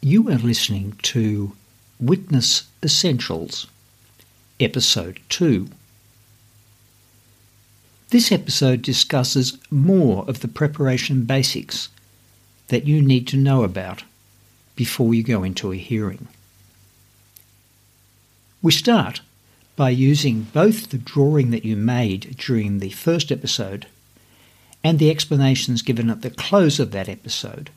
You are listening to Witness Essentials, Episode 2. This episode discusses more of the preparation basics that you need to know about before you go into a hearing. We start by using both the drawing that you made during the first episode and the explanations given at the close of that episode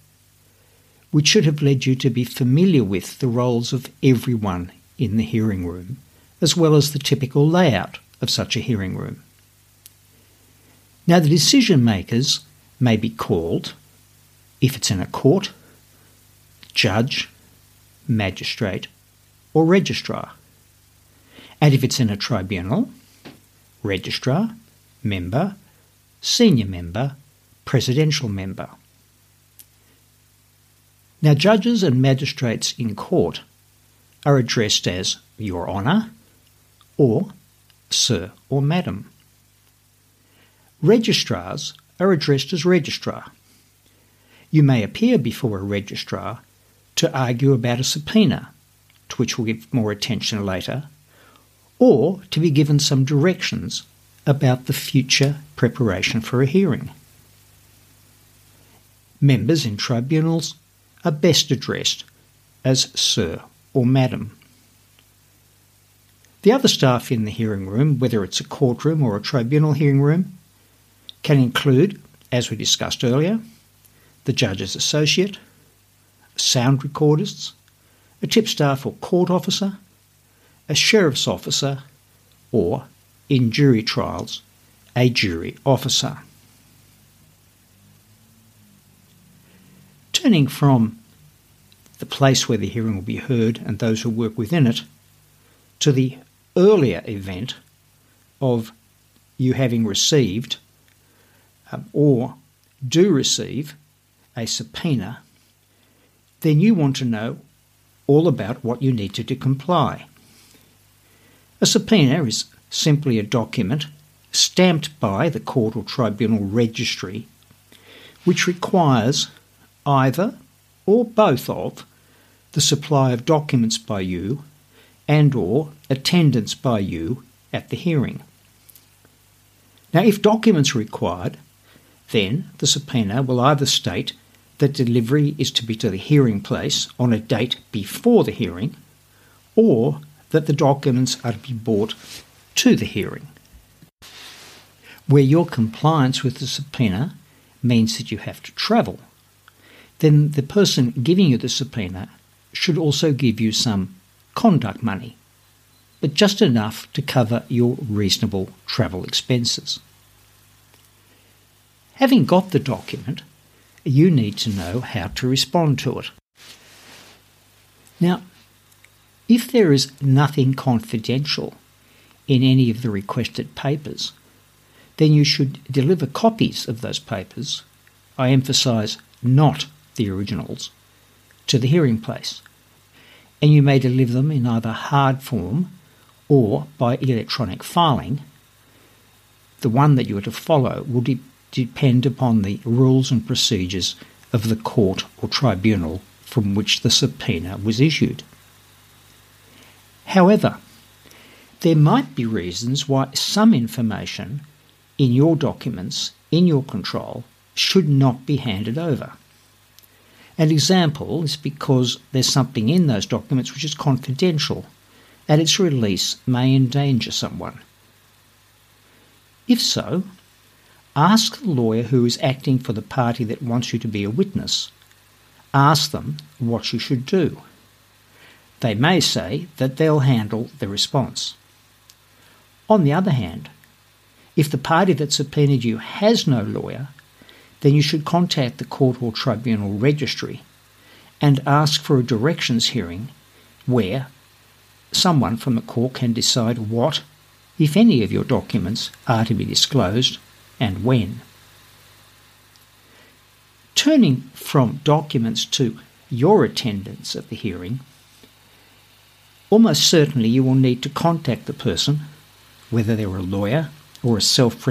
which should have led you to be familiar with the roles of everyone in the hearing room, as well as the typical layout of such a hearing room. Now, the decision makers may be called, if it's in a court, judge, magistrate, or registrar. And if it's in a tribunal, registrar, member, senior member, presidential member. Now, judges and magistrates in court are addressed as Your Honour or Sir or Madam. Registrars are addressed as Registrar. You may appear before a registrar to argue about a subpoena, to which we'll give more attention later, or to be given some directions about the future preparation for a hearing. Members in tribunals are best addressed as Sir or Madam. The other staff in the hearing room, whether it's a courtroom or a tribunal hearing room, can include, as we discussed earlier, the judge's associate, sound recordists, a tipstaff or court officer, a sheriff's officer, or, in jury trials, a jury officer. Turning from the place where the hearing will be heard and those who work within it to the earlier event of you having received um, or do receive a subpoena, then you want to know all about what you need to, to comply. A subpoena is simply a document stamped by the court or tribunal registry which requires either or both of the supply of documents by you and or attendance by you at the hearing. Now if documents are required, then the subpoena will either state that delivery is to be to the hearing place on a date before the hearing or that the documents are to be brought to the hearing. Where your compliance with the subpoena means that you have to travel then the person giving you the subpoena should also give you some conduct money, but just enough to cover your reasonable travel expenses. Having got the document, you need to know how to respond to it. Now, if there is nothing confidential in any of the requested papers, then you should deliver copies of those papers. I emphasise not the originals, to the hearing place. And you may deliver them in either hard form or by electronic filing. The one that you are to follow will de- depend upon the rules and procedures of the court or tribunal from which the subpoena was issued. However, there might be reasons why some information in your documents, in your control, should not be handed over. An example is because there's something in those documents which is confidential and its release may endanger someone. If so, ask the lawyer who is acting for the party that wants you to be a witness. Ask them what you should do. They may say that they'll handle the response. On the other hand, if the party that subpoenaed you has no lawyer then you should contact the court or tribunal registry and ask for a directions hearing where someone from the court can decide what, if any, of your documents are to be disclosed and when. Turning from documents to your attendance at the hearing, almost certainly you will need to contact the person, whether they're a lawyer or a self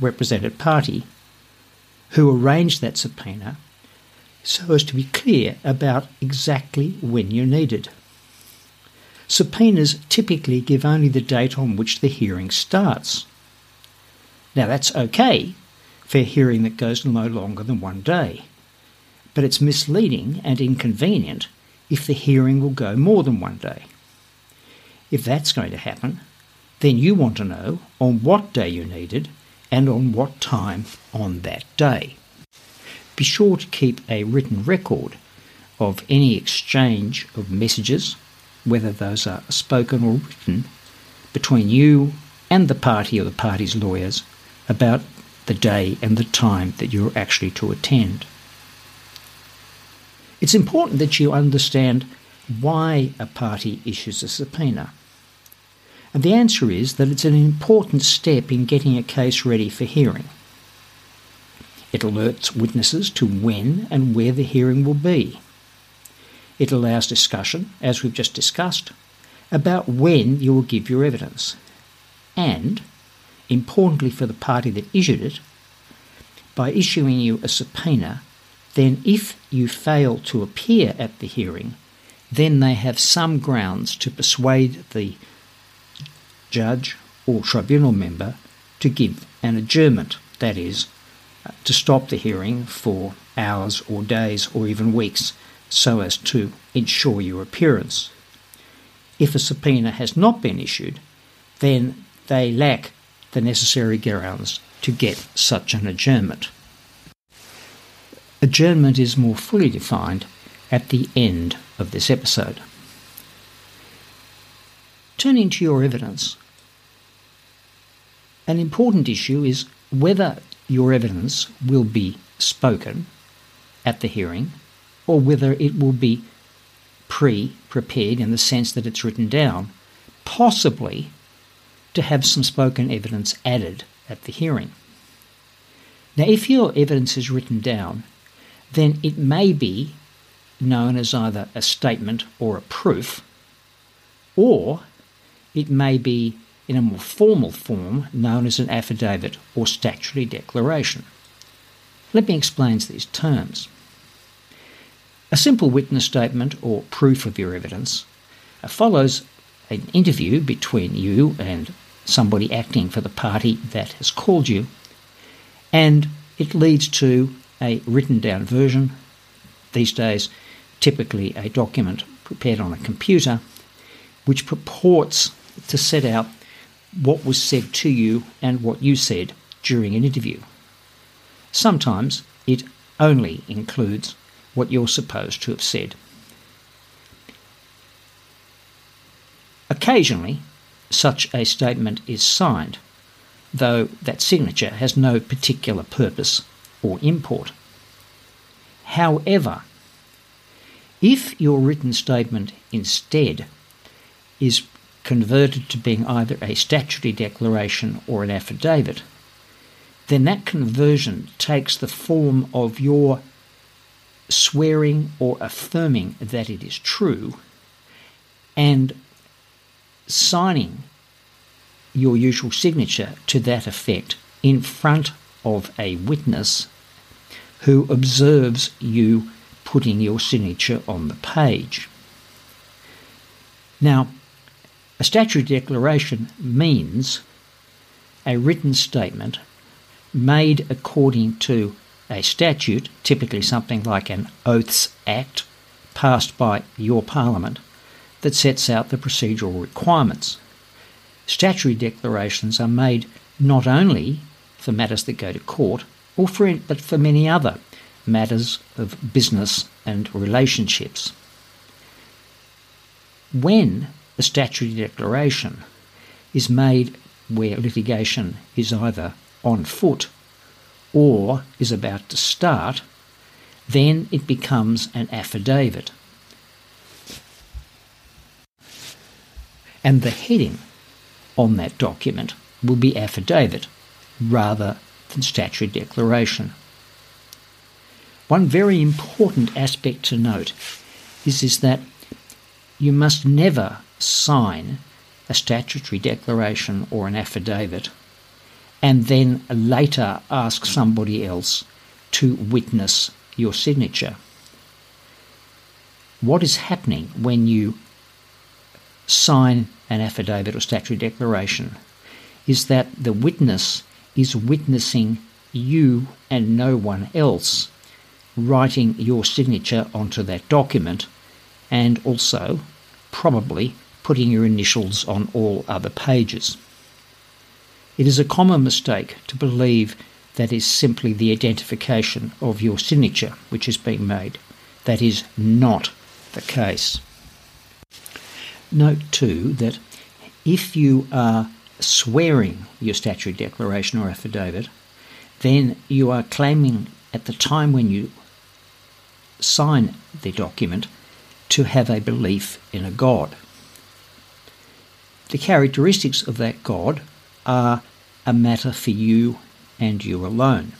represented party, who arranged that subpoena so as to be clear about exactly when you're needed. Subpoenas typically give only the date on which the hearing starts. Now that's okay for a hearing that goes no longer than one day, but it's misleading and inconvenient if the hearing will go more than one day. If that's going to happen, then you want to know on what day you're needed and on what time on that day. Be sure to keep a written record of any exchange of messages, whether those are spoken or written, between you and the party or the party's lawyers about the day and the time that you're actually to attend. It's important that you understand why a party issues a subpoena. And the answer is that it's an important step in getting a case ready for hearing. It alerts witnesses to when and where the hearing will be. It allows discussion, as we've just discussed, about when you will give your evidence. And, importantly for the party that issued it, by issuing you a subpoena, then if you fail to appear at the hearing, then they have some grounds to persuade the judge or tribunal member to give an adjournment, that is, uh, to stop the hearing for hours or days or even weeks so as to ensure your appearance. If a subpoena has not been issued, then they lack the necessary grounds to get such an adjournment. Adjournment is more fully defined at the end of this episode. Turning to your evidence, an important issue is whether your evidence will be spoken at the hearing or whether it will be pre prepared in the sense that it's written down, possibly to have some spoken evidence added at the hearing. Now, if your evidence is written down, then it may be known as either a statement or a proof, or it may be in a more formal form known as an affidavit or statutory declaration. Let me explain these terms. A simple witness statement or proof of your evidence uh, follows an interview between you and somebody acting for the party that has called you, and it leads to a written down version, these days, typically a document prepared on a computer, which purports to set out what was said to you and what you said during an interview. Sometimes it only includes what you're supposed to have said. Occasionally, such a statement is signed, though that signature has no particular purpose or import. However, if your written statement instead is converted to being either a statutory declaration or an affidavit, then that conversion takes the form of your swearing or affirming that it is true and signing your usual signature to that effect in front of a witness who observes you putting your signature on the page. Now, a statutory declaration means a written statement made according to a statute, typically something like an Oaths Act passed by your Parliament, that sets out the procedural requirements. Statutory declarations are made not only for matters that go to court, or for, but for many other matters of business and relationships. When a statutory declaration is made where litigation is either on foot or is about to start, then it becomes an affidavit. And the heading on that document will be affidavit rather than statutory declaration. One very important aspect to note is, is that you must never sign a statutory declaration or an affidavit and then later ask somebody else to witness your signature. what is happening when you sign an affidavit or statutory declaration is that the witness is witnessing you and no one else writing your signature onto that document and also probably putting your initials on all other pages. It is a common mistake to believe that is simply the identification of your signature which is being made. That is not the case. Note too that if you are swearing your statutory declaration or affidavit, then you are claiming at the time when you sign the document to have a belief in a God. The characteristics of that God are a matter for you and you alone.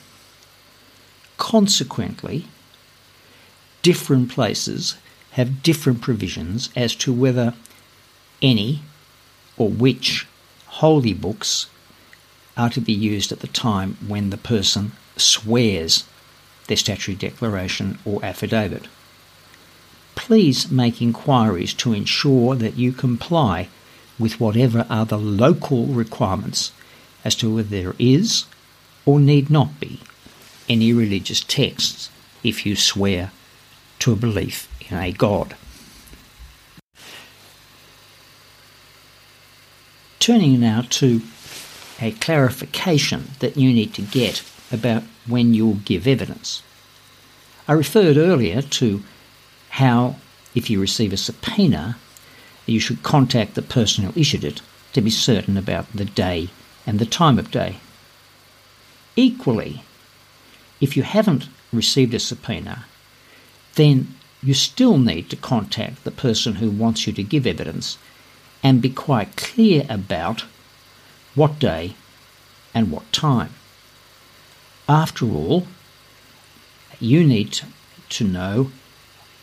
Consequently, different places have different provisions as to whether any or which holy books are to be used at the time when the person swears their statutory declaration or affidavit. Please make inquiries to ensure that you comply with whatever are the local requirements as to whether there is or need not be any religious texts if you swear to a belief in a God. Turning now to a clarification that you need to get about when you'll give evidence. I referred earlier to how, if you receive a subpoena, you should contact the person who issued it to be certain about the day and the time of day. Equally, if you haven't received a subpoena, then you still need to contact the person who wants you to give evidence and be quite clear about what day and what time. After all, you need to know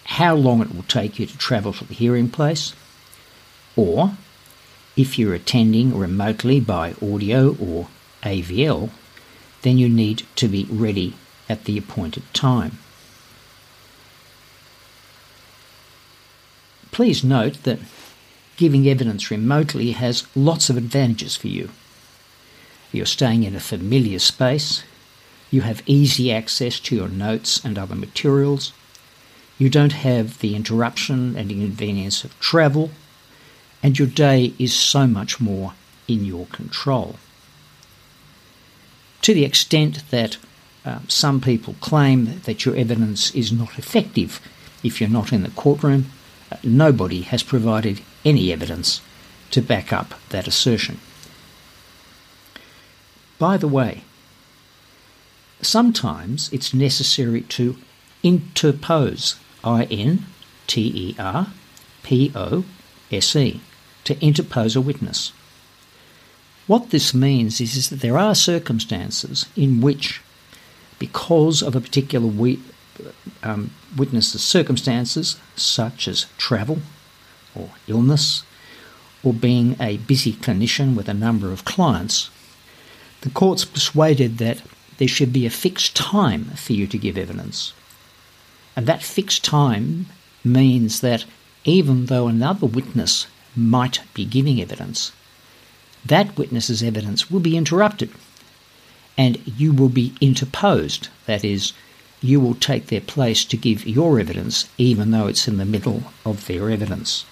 how long it will take you to travel to the hearing place, or if you're attending remotely by audio or AVL, then you need to be ready at the appointed time. Please note that giving evidence remotely has lots of advantages for you. You're staying in a familiar space, you have easy access to your notes and other materials, you don't have the interruption and inconvenience of travel, and your day is so much more in your control. To the extent that uh, some people claim that your evidence is not effective if you're not in the courtroom, uh, nobody has provided any evidence to back up that assertion. By the way, sometimes it's necessary to interpose, I N T E R P O S E, to interpose a witness. What this means is, is that there are circumstances in which, because of a particular we, um, witness's circumstances, such as travel or illness, or being a busy clinician with a number of clients, the court's persuaded that there should be a fixed time for you to give evidence. And that fixed time means that even though another witness might be giving evidence, that witness's evidence will be interrupted and you will be interposed. That is, you will take their place to give your evidence even though it's in the middle of their evidence.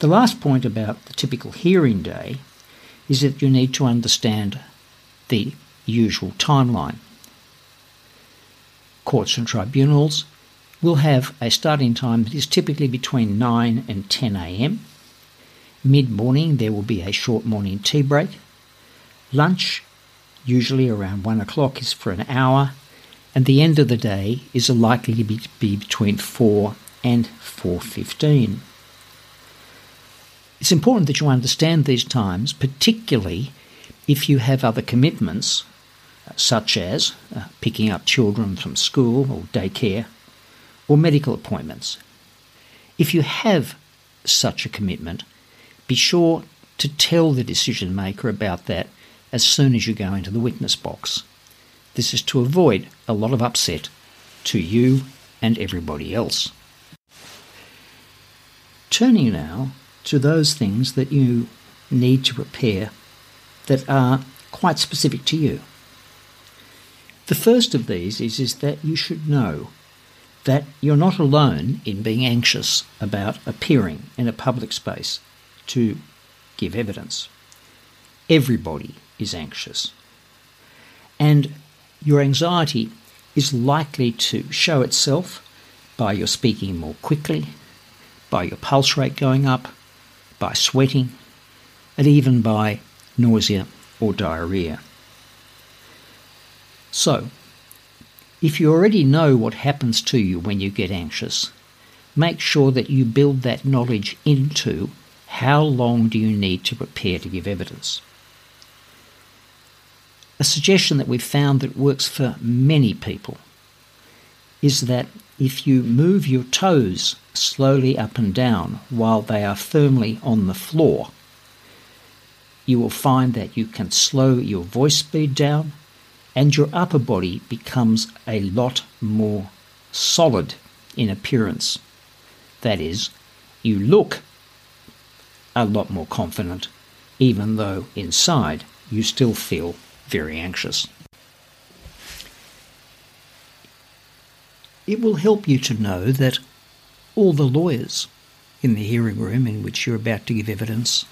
The last point about the typical hearing day is that you need to understand the usual timeline. Courts and tribunals will have a starting time that is typically between 9 and 10 a.m. Mid morning, there will be a short morning tea break. Lunch, usually around 1 o'clock, is for an hour, and the end of the day is likely to be, be between 4 and 4.15. It's important that you understand these times, particularly if you have other commitments, such as uh, picking up children from school or daycare, or medical appointments. If you have such a commitment, be sure to tell the decision maker about that as soon as you go into the witness box. This is to avoid a lot of upset to you and everybody else. Turning now to those things that you need to prepare that are quite specific to you. The first of these is, is that you should know that you're not alone in being anxious about appearing in a public space to give evidence. Everybody is anxious. And your anxiety is likely to show itself by your speaking more quickly, by your pulse rate going up, by sweating, and even by nausea or diarrhea. So, if you already know what happens to you when you get anxious, make sure that you build that knowledge into how long do you need to prepare to give evidence. A suggestion that we've found that works for many people is that if you move your toes slowly up and down while they are firmly on the floor, you will find that you can slow your voice speed down and your upper body becomes a lot more solid in appearance. That is, you look a lot more confident, even though inside you still feel very anxious. It will help you to know that all the lawyers in the hearing room in which you're about to give evidence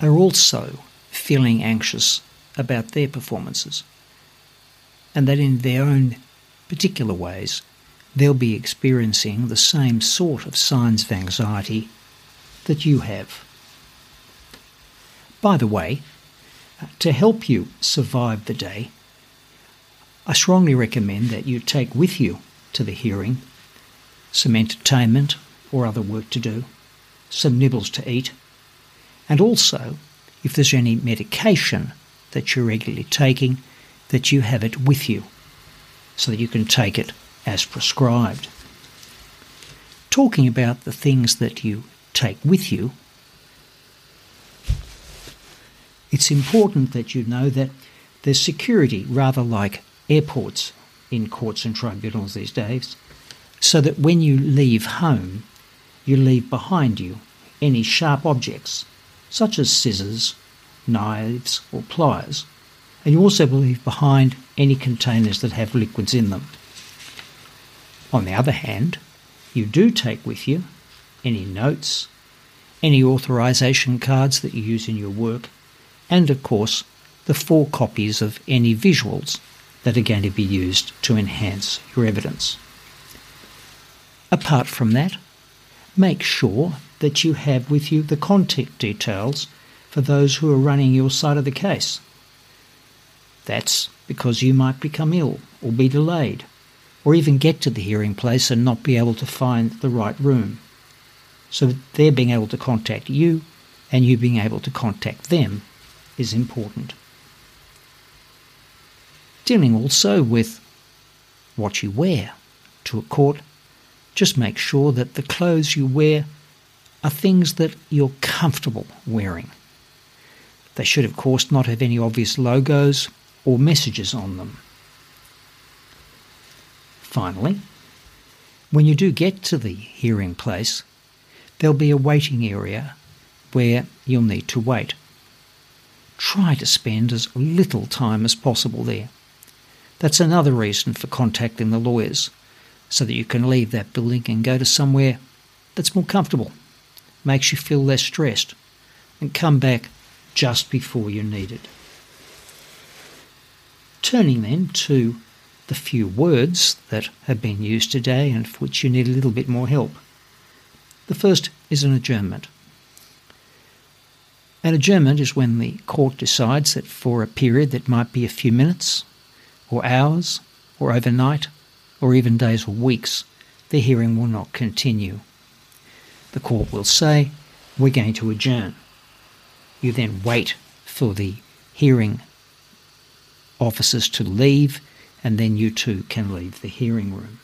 are also feeling anxious about their performances and that in their own particular ways they'll be experiencing the same sort of signs of anxiety that you have. By the way, uh, to help you survive the day, I strongly recommend that you take with you to the hearing some entertainment or other work to do, some nibbles to eat, and also, if there's any medication that you're regularly taking, that you have it with you so that you can take it as prescribed. Talking about the things that you take with you, it's important that you know that there's security rather like airports in courts and tribunals these days, so that when you leave home, you leave behind you any sharp objects, such as scissors, knives, or pliers, and you also leave behind any containers that have liquids in them. On the other hand, you do take with you any notes, any authorization cards that you use in your work, and of course, the four copies of any visuals that are going to be used to enhance your evidence. Apart from that, make sure that you have with you the contact details for those who are running your side of the case. That's because you might become ill or be delayed, or even get to the hearing place and not be able to find the right room. So their being able to contact you and you being able to contact them is important. Dealing also with what you wear to a court, just make sure that the clothes you wear are things that you're comfortable wearing. They should, of course, not have any obvious logos or messages on them. Finally, when you do get to the hearing place, there'll be a waiting area where you'll need to wait. Try to spend as little time as possible there. That's another reason for contacting the lawyers, so that you can leave that building and go to somewhere that's more comfortable, makes you feel less stressed, and come back just before you need it. Turning then to the few words that have been used today and for which you need a little bit more help. The first is an adjournment. An adjournment is when the court decides that for a period that might be a few minutes, or hours, or overnight, or even days or weeks, the hearing will not continue. The court will say, We're going to adjourn. You then wait for the hearing officers to leave, and then you too can leave the hearing room.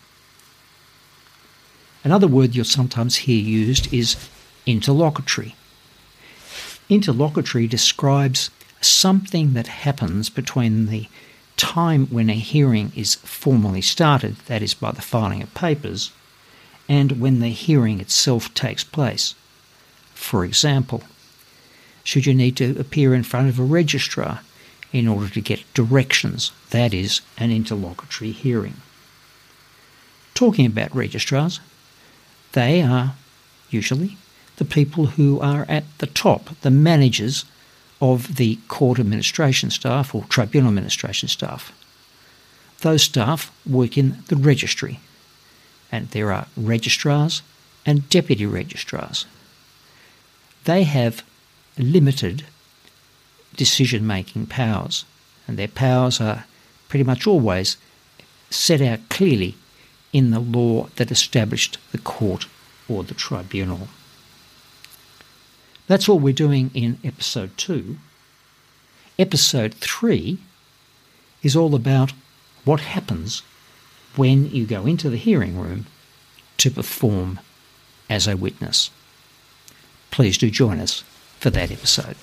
Another word you'll sometimes hear used is interlocutory. Interlocutory describes something that happens between the time when a hearing is formally started, that is by the filing of papers, and when the hearing itself takes place. For example, should you need to appear in front of a registrar in order to get directions, that is, an interlocutory hearing. Talking about registrars, they are usually the people who are at the top, the managers of the court administration staff or tribunal administration staff. Those staff work in the registry, and there are registrars and deputy registrars. They have limited decision making powers, and their powers are pretty much always set out clearly in the law that established the court or the tribunal. That's all we're doing in episode two. Episode three is all about what happens when you go into the hearing room to perform as a witness. Please do join us for that episode.